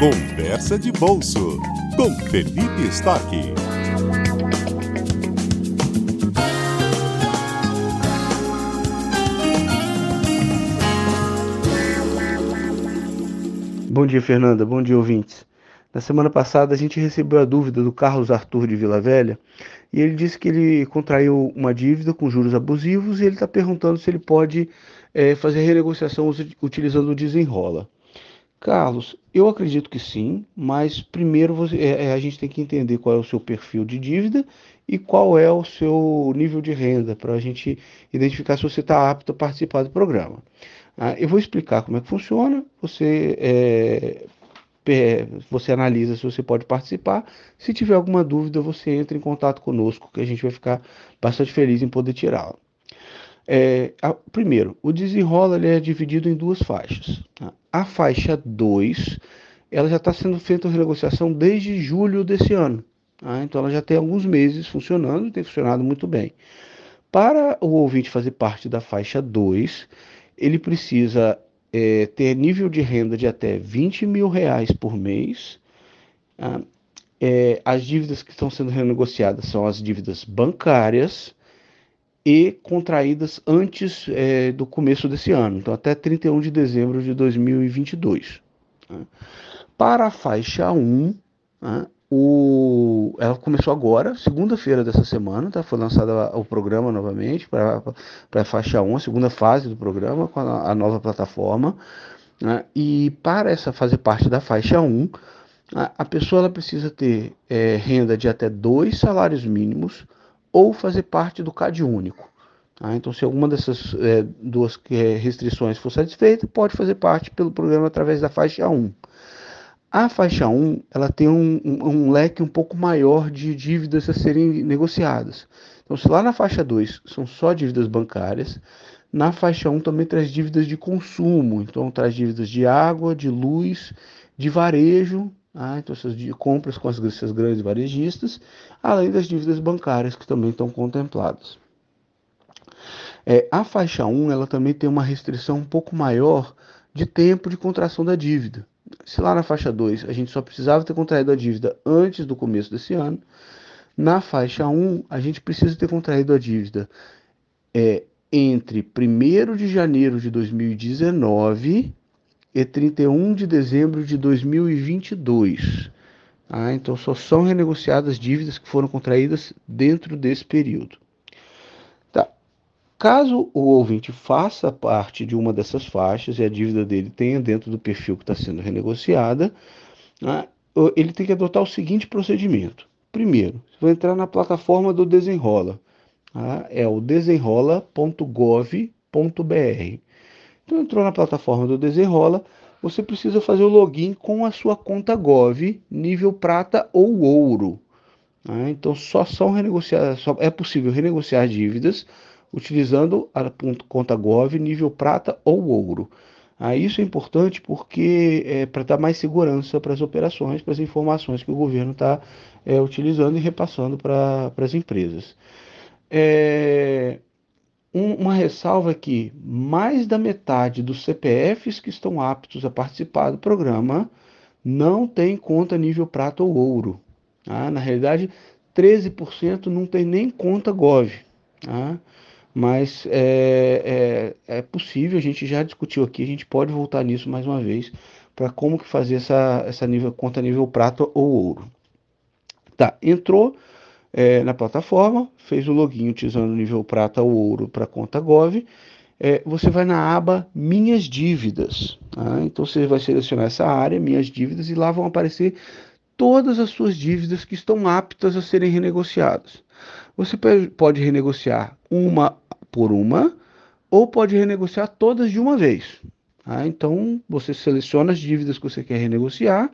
Conversa de Bolso com Felipe Stock. Bom dia, Fernanda. Bom dia, ouvintes. Na semana passada a gente recebeu a dúvida do Carlos Arthur de Vila Velha e ele disse que ele contraiu uma dívida com juros abusivos e ele está perguntando se ele pode é, fazer renegociação utilizando o desenrola. Carlos, eu acredito que sim, mas primeiro você, é, é, a gente tem que entender qual é o seu perfil de dívida e qual é o seu nível de renda para a gente identificar se você está apto a participar do programa. Ah, eu vou explicar como é que funciona. Você é, você analisa se você pode participar. Se tiver alguma dúvida, você entra em contato conosco, que a gente vai ficar bastante feliz em poder tirá-la. É, primeiro, o desenrola ele é dividido em duas faixas. Tá? A faixa 2, ela já está sendo feita a renegociação desde julho desse ano. Tá? Então, ela já tem alguns meses funcionando e tem funcionado muito bem. Para o ouvinte fazer parte da faixa 2, ele precisa é, ter nível de renda de até 20 mil reais por mês. Ah, é, as dívidas que estão sendo renegociadas são as dívidas bancárias e contraídas antes é, do começo desse ano, então até 31 de dezembro de 2022. Né? Para a faixa 1, né, o, ela começou agora, segunda-feira dessa semana, tá? foi lançado o programa novamente para a faixa 1, a segunda fase do programa com a, a nova plataforma. Né? E para essa fazer parte da faixa 1, a, a pessoa ela precisa ter é, renda de até dois salários mínimos ou fazer parte do CAD único. Tá? Então, se alguma dessas é, duas é, restrições for satisfeita, pode fazer parte pelo programa através da faixa 1. A faixa 1 ela tem um, um, um, leque um pouco maior de dívidas a serem negociadas. Então, se lá na faixa 2 são só dívidas bancárias, na faixa 1 também traz dívidas de consumo, então traz dívidas de água, de luz, de varejo, ah, então essas compras com as, essas grandes varejistas, além das dívidas bancárias que também estão contempladas. É, a faixa 1 ela também tem uma restrição um pouco maior de tempo de contração da dívida se lá na faixa 2 a gente só precisava ter contraído a dívida antes do começo desse ano, na faixa 1 a gente precisa ter contraído a dívida é, entre 1 de janeiro de 2019 e 31 de dezembro de 2022. Ah, então só são renegociadas dívidas que foram contraídas dentro desse período. Caso o ouvinte faça parte de uma dessas faixas e a dívida dele tenha dentro do perfil que está sendo renegociada, né, ele tem que adotar o seguinte procedimento. Primeiro, vai entrar na plataforma do Desenrola. Tá? É o desenrola.gov.br. Então, entrou na plataforma do Desenrola, você precisa fazer o login com a sua conta Gov, nível prata ou ouro. Tá? Então, só são renegociadas, só é possível renegociar dívidas utilizando a conta Gov nível prata ou ouro. Ah, isso é importante porque é para dar mais segurança para as operações, para as informações que o governo está é, utilizando e repassando para as empresas. É, um, uma ressalva aqui: mais da metade dos CPFs que estão aptos a participar do programa não tem conta nível prata ou ouro. Tá? Na realidade, 13% não tem nem conta Gov. Tá? mas é, é, é, possível, a gente já discutiu aqui, a gente pode voltar nisso mais uma vez, para como que fazer essa, essa nível, conta nível prata ou ouro. Tá, entrou é, na plataforma, fez o login utilizando o nível prata ou ouro para conta Gov, é, você vai na aba Minhas Dívidas. Tá? Então você vai selecionar essa área, Minhas Dívidas, e lá vão aparecer todas as suas dívidas que estão aptas a serem renegociadas. Você pode renegociar uma por uma ou pode renegociar todas de uma vez. Tá? Então, você seleciona as dívidas que você quer renegociar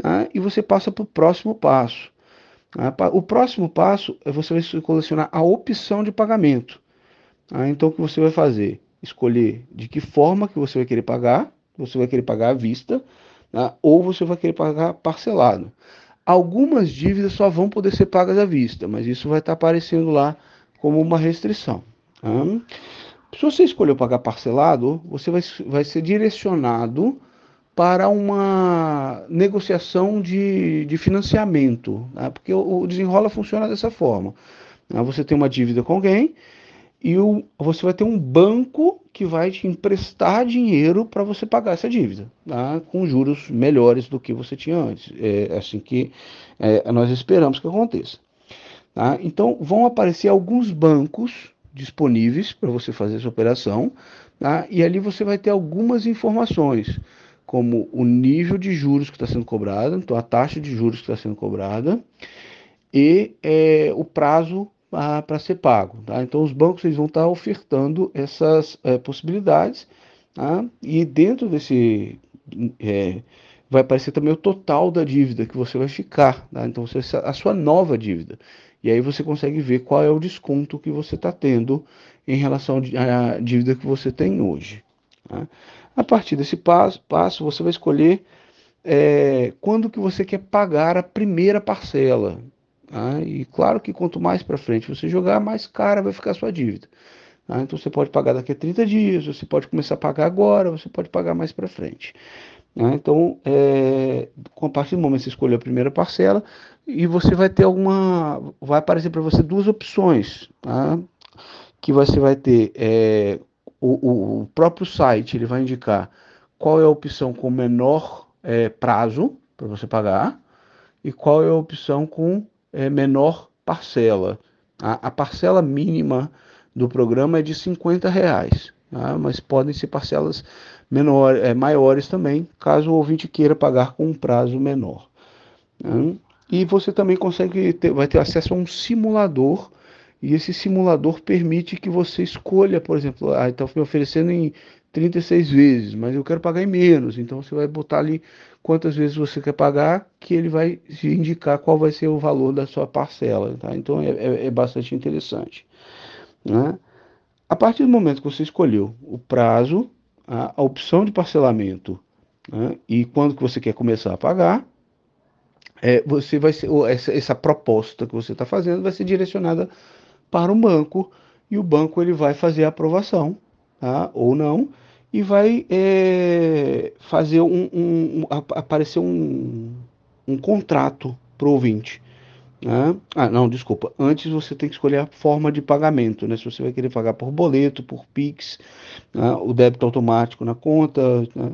tá? e você passa para o próximo passo. Tá? O próximo passo é você vai selecionar a opção de pagamento. Tá? Então, o que você vai fazer? Escolher de que forma que você vai querer pagar. Você vai querer pagar à vista tá? ou você vai querer pagar parcelado. Algumas dívidas só vão poder ser pagas à vista, mas isso vai estar aparecendo lá como uma restrição. Tá? Se você escolheu pagar parcelado, você vai ser direcionado para uma negociação de, de financiamento, né? porque o, o, desenrola funciona dessa forma. Né? Você tem uma dívida com alguém e o, você vai ter um banco que vai te emprestar dinheiro para você pagar essa dívida, tá? com juros melhores do que você tinha antes. É assim que é, nós esperamos que aconteça. Tá? Então, vão aparecer alguns bancos disponíveis para você fazer essa operação, tá? e ali você vai ter algumas informações como o nível de juros que está sendo cobrado, então a taxa de juros que está sendo cobrada e é, o prazo para ser pago. Tá? Então os bancos eles vão estar tá ofertando essas é, possibilidades tá? e dentro desse é, vai aparecer também o total da dívida que você vai ficar. Tá? Então você, a sua nova dívida e aí você consegue ver qual é o desconto que você está tendo em relação à dívida que você tem hoje. Tá? A partir desse passo, passo você vai escolher é, quando que você quer pagar a primeira parcela. Tá? E claro que quanto mais para frente você jogar, mais cara vai ficar a sua dívida. Tá? Então você pode pagar daqui a 30 dias, você pode começar a pagar agora, você pode pagar mais para frente. Tá? Então, é, a partir do momento que você escolher a primeira parcela, e você vai ter alguma. Vai aparecer para você duas opções. Tá? Que você vai ter é, o, o, próprio site ele vai indicar qual é a opção com menor é, prazo para você pagar e qual é a opção com é, menor parcela. A, a, parcela mínima do programa é de 50 reais, tá? mas podem ser parcelas menor, é, maiores também, caso o ouvinte queira pagar com um prazo menor. Tá? E você também consegue ter, vai ter acesso a um simulador e esse simulador permite que você escolha, por exemplo, ah, está me oferecendo em 36 vezes, mas eu quero pagar em menos. Então você vai botar ali quantas vezes você quer pagar, que ele vai te indicar qual vai ser o valor da sua parcela. Tá? Então é, é, é bastante interessante. Né? A partir do momento que você escolheu o prazo, a, a opção de parcelamento né? e quando que você quer começar a pagar, é, você vai ser, essa, essa proposta que você está fazendo vai ser direcionada para o banco e o banco ele vai fazer a aprovação, tá? ou não, e vai é, fazer um, um, um, aparecer um, um contrato para o ouvinte. Né? Ah, não, desculpa. Antes você tem que escolher a forma de pagamento, né? Se você vai querer pagar por boleto, por Pix, né? o débito automático na conta, né?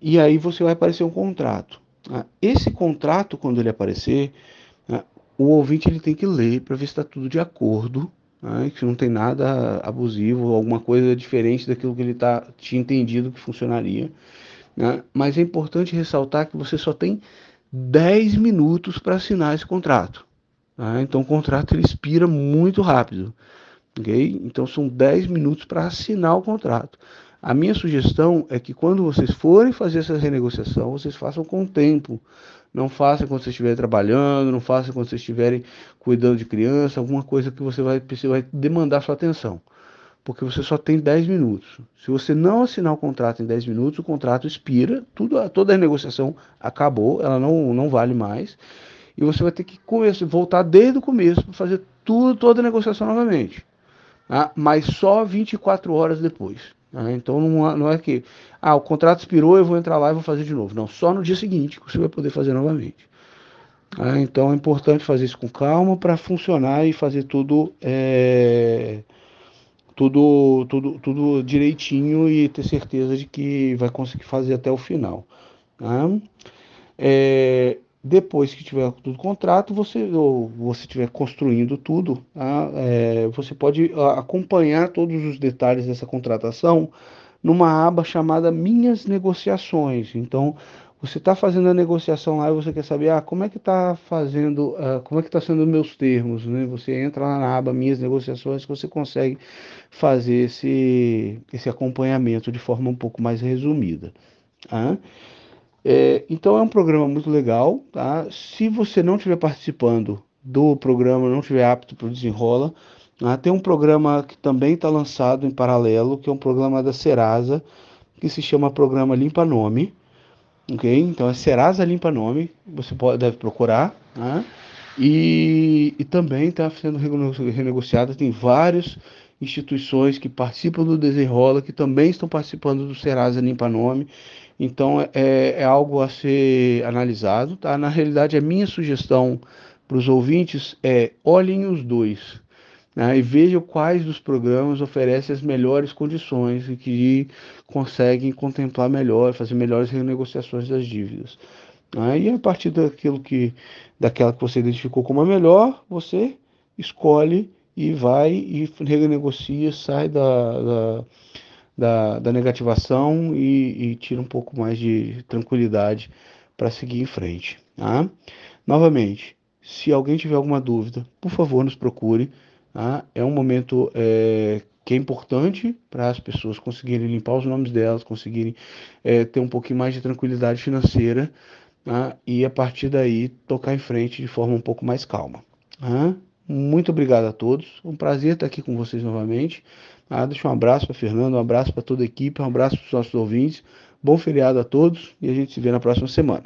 e aí você vai aparecer um contrato. Né? Esse contrato, quando ele aparecer, o ouvinte ele tem que ler para ver se está tudo de acordo, né, que não tem nada abusivo, alguma coisa diferente daquilo que ele tá, tinha entendido que funcionaria. Né? Mas é importante ressaltar que você só tem 10 minutos para assinar esse contrato. Tá? Então o contrato ele expira muito rápido. Okay? Então são 10 minutos para assinar o contrato. A minha sugestão é que quando vocês forem fazer essa renegociação, vocês façam com tempo, não faça quando você estiver trabalhando, não faça quando você estiverem cuidando de criança, alguma coisa que você vai, você vai demandar sua atenção. Porque você só tem 10 minutos. Se você não assinar o contrato em 10 minutos, o contrato expira, tudo, toda a negociação acabou, ela não, não vale mais. E você vai ter que começar, voltar desde o começo para fazer tudo, toda a negociação novamente. Tá? Mas só 24 horas depois. Né? Então não, não é que ah, o contrato expirou, eu vou entrar lá e vou fazer de novo. Não, só no dia seguinte que você vai poder fazer novamente. Né? Então é importante fazer isso com calma para funcionar e fazer tudo, é, tudo, tudo, tudo direitinho e ter certeza de que vai conseguir fazer até o final. Né? É, depois que tiver tudo contrato, você ou você estiver construindo tudo, tá? é, você pode acompanhar todos os detalhes dessa contratação numa aba chamada Minhas Negociações. Então, você está fazendo a negociação lá e você quer saber ah, como é que está fazendo, uh, como é que está sendo meus termos, né? Você entra lá na aba Minhas Negociações que você consegue fazer esse, esse acompanhamento de forma um pouco mais resumida. Tá? É, então é um programa muito legal, tá? Se você não estiver participando do programa, não estiver apto para o desenrola, tá? tem um programa que também está lançado em paralelo, que é um programa da Serasa, que se chama Programa Limpa Nome, ok? Então é Serasa Limpa Nome, você pode, deve procurar, tá? E, e também está sendo renegociado, tem várias instituições que participam do Desenrola, que também estão participando do Serasa Limpa Nome, Então é, é algo a ser analisado, tá? Na realidade, a minha sugestão para os ouvintes é olhem os dois. Né, e vejam quais dos programas oferecem as melhores condições e que conseguem contemplar melhor, fazer melhores renegociações das dívidas. Né, e a partir daquilo que, daquela que você identificou como a melhor, você escolhe e vai e renegocia, sai da, da, da, da negativação e, e, tira um pouco mais de tranquilidade para seguir em frente. Tá? Novamente, se alguém tiver alguma dúvida, por favor, nos procure. Tá? É um momento é, que é importante para as pessoas conseguirem limpar os nomes delas, conseguirem é, ter um pouquinho mais de tranquilidade financeira tá? e a partir daí tocar em frente de forma um pouco mais calma. Tá? Muito obrigado a todos. Um prazer estar aqui com vocês novamente. Ah, deixa um abraço para Fernando, um abraço para toda a equipe, um abraço para os nossos ouvintes. Bom feriado a todos e a gente se vê na próxima semana.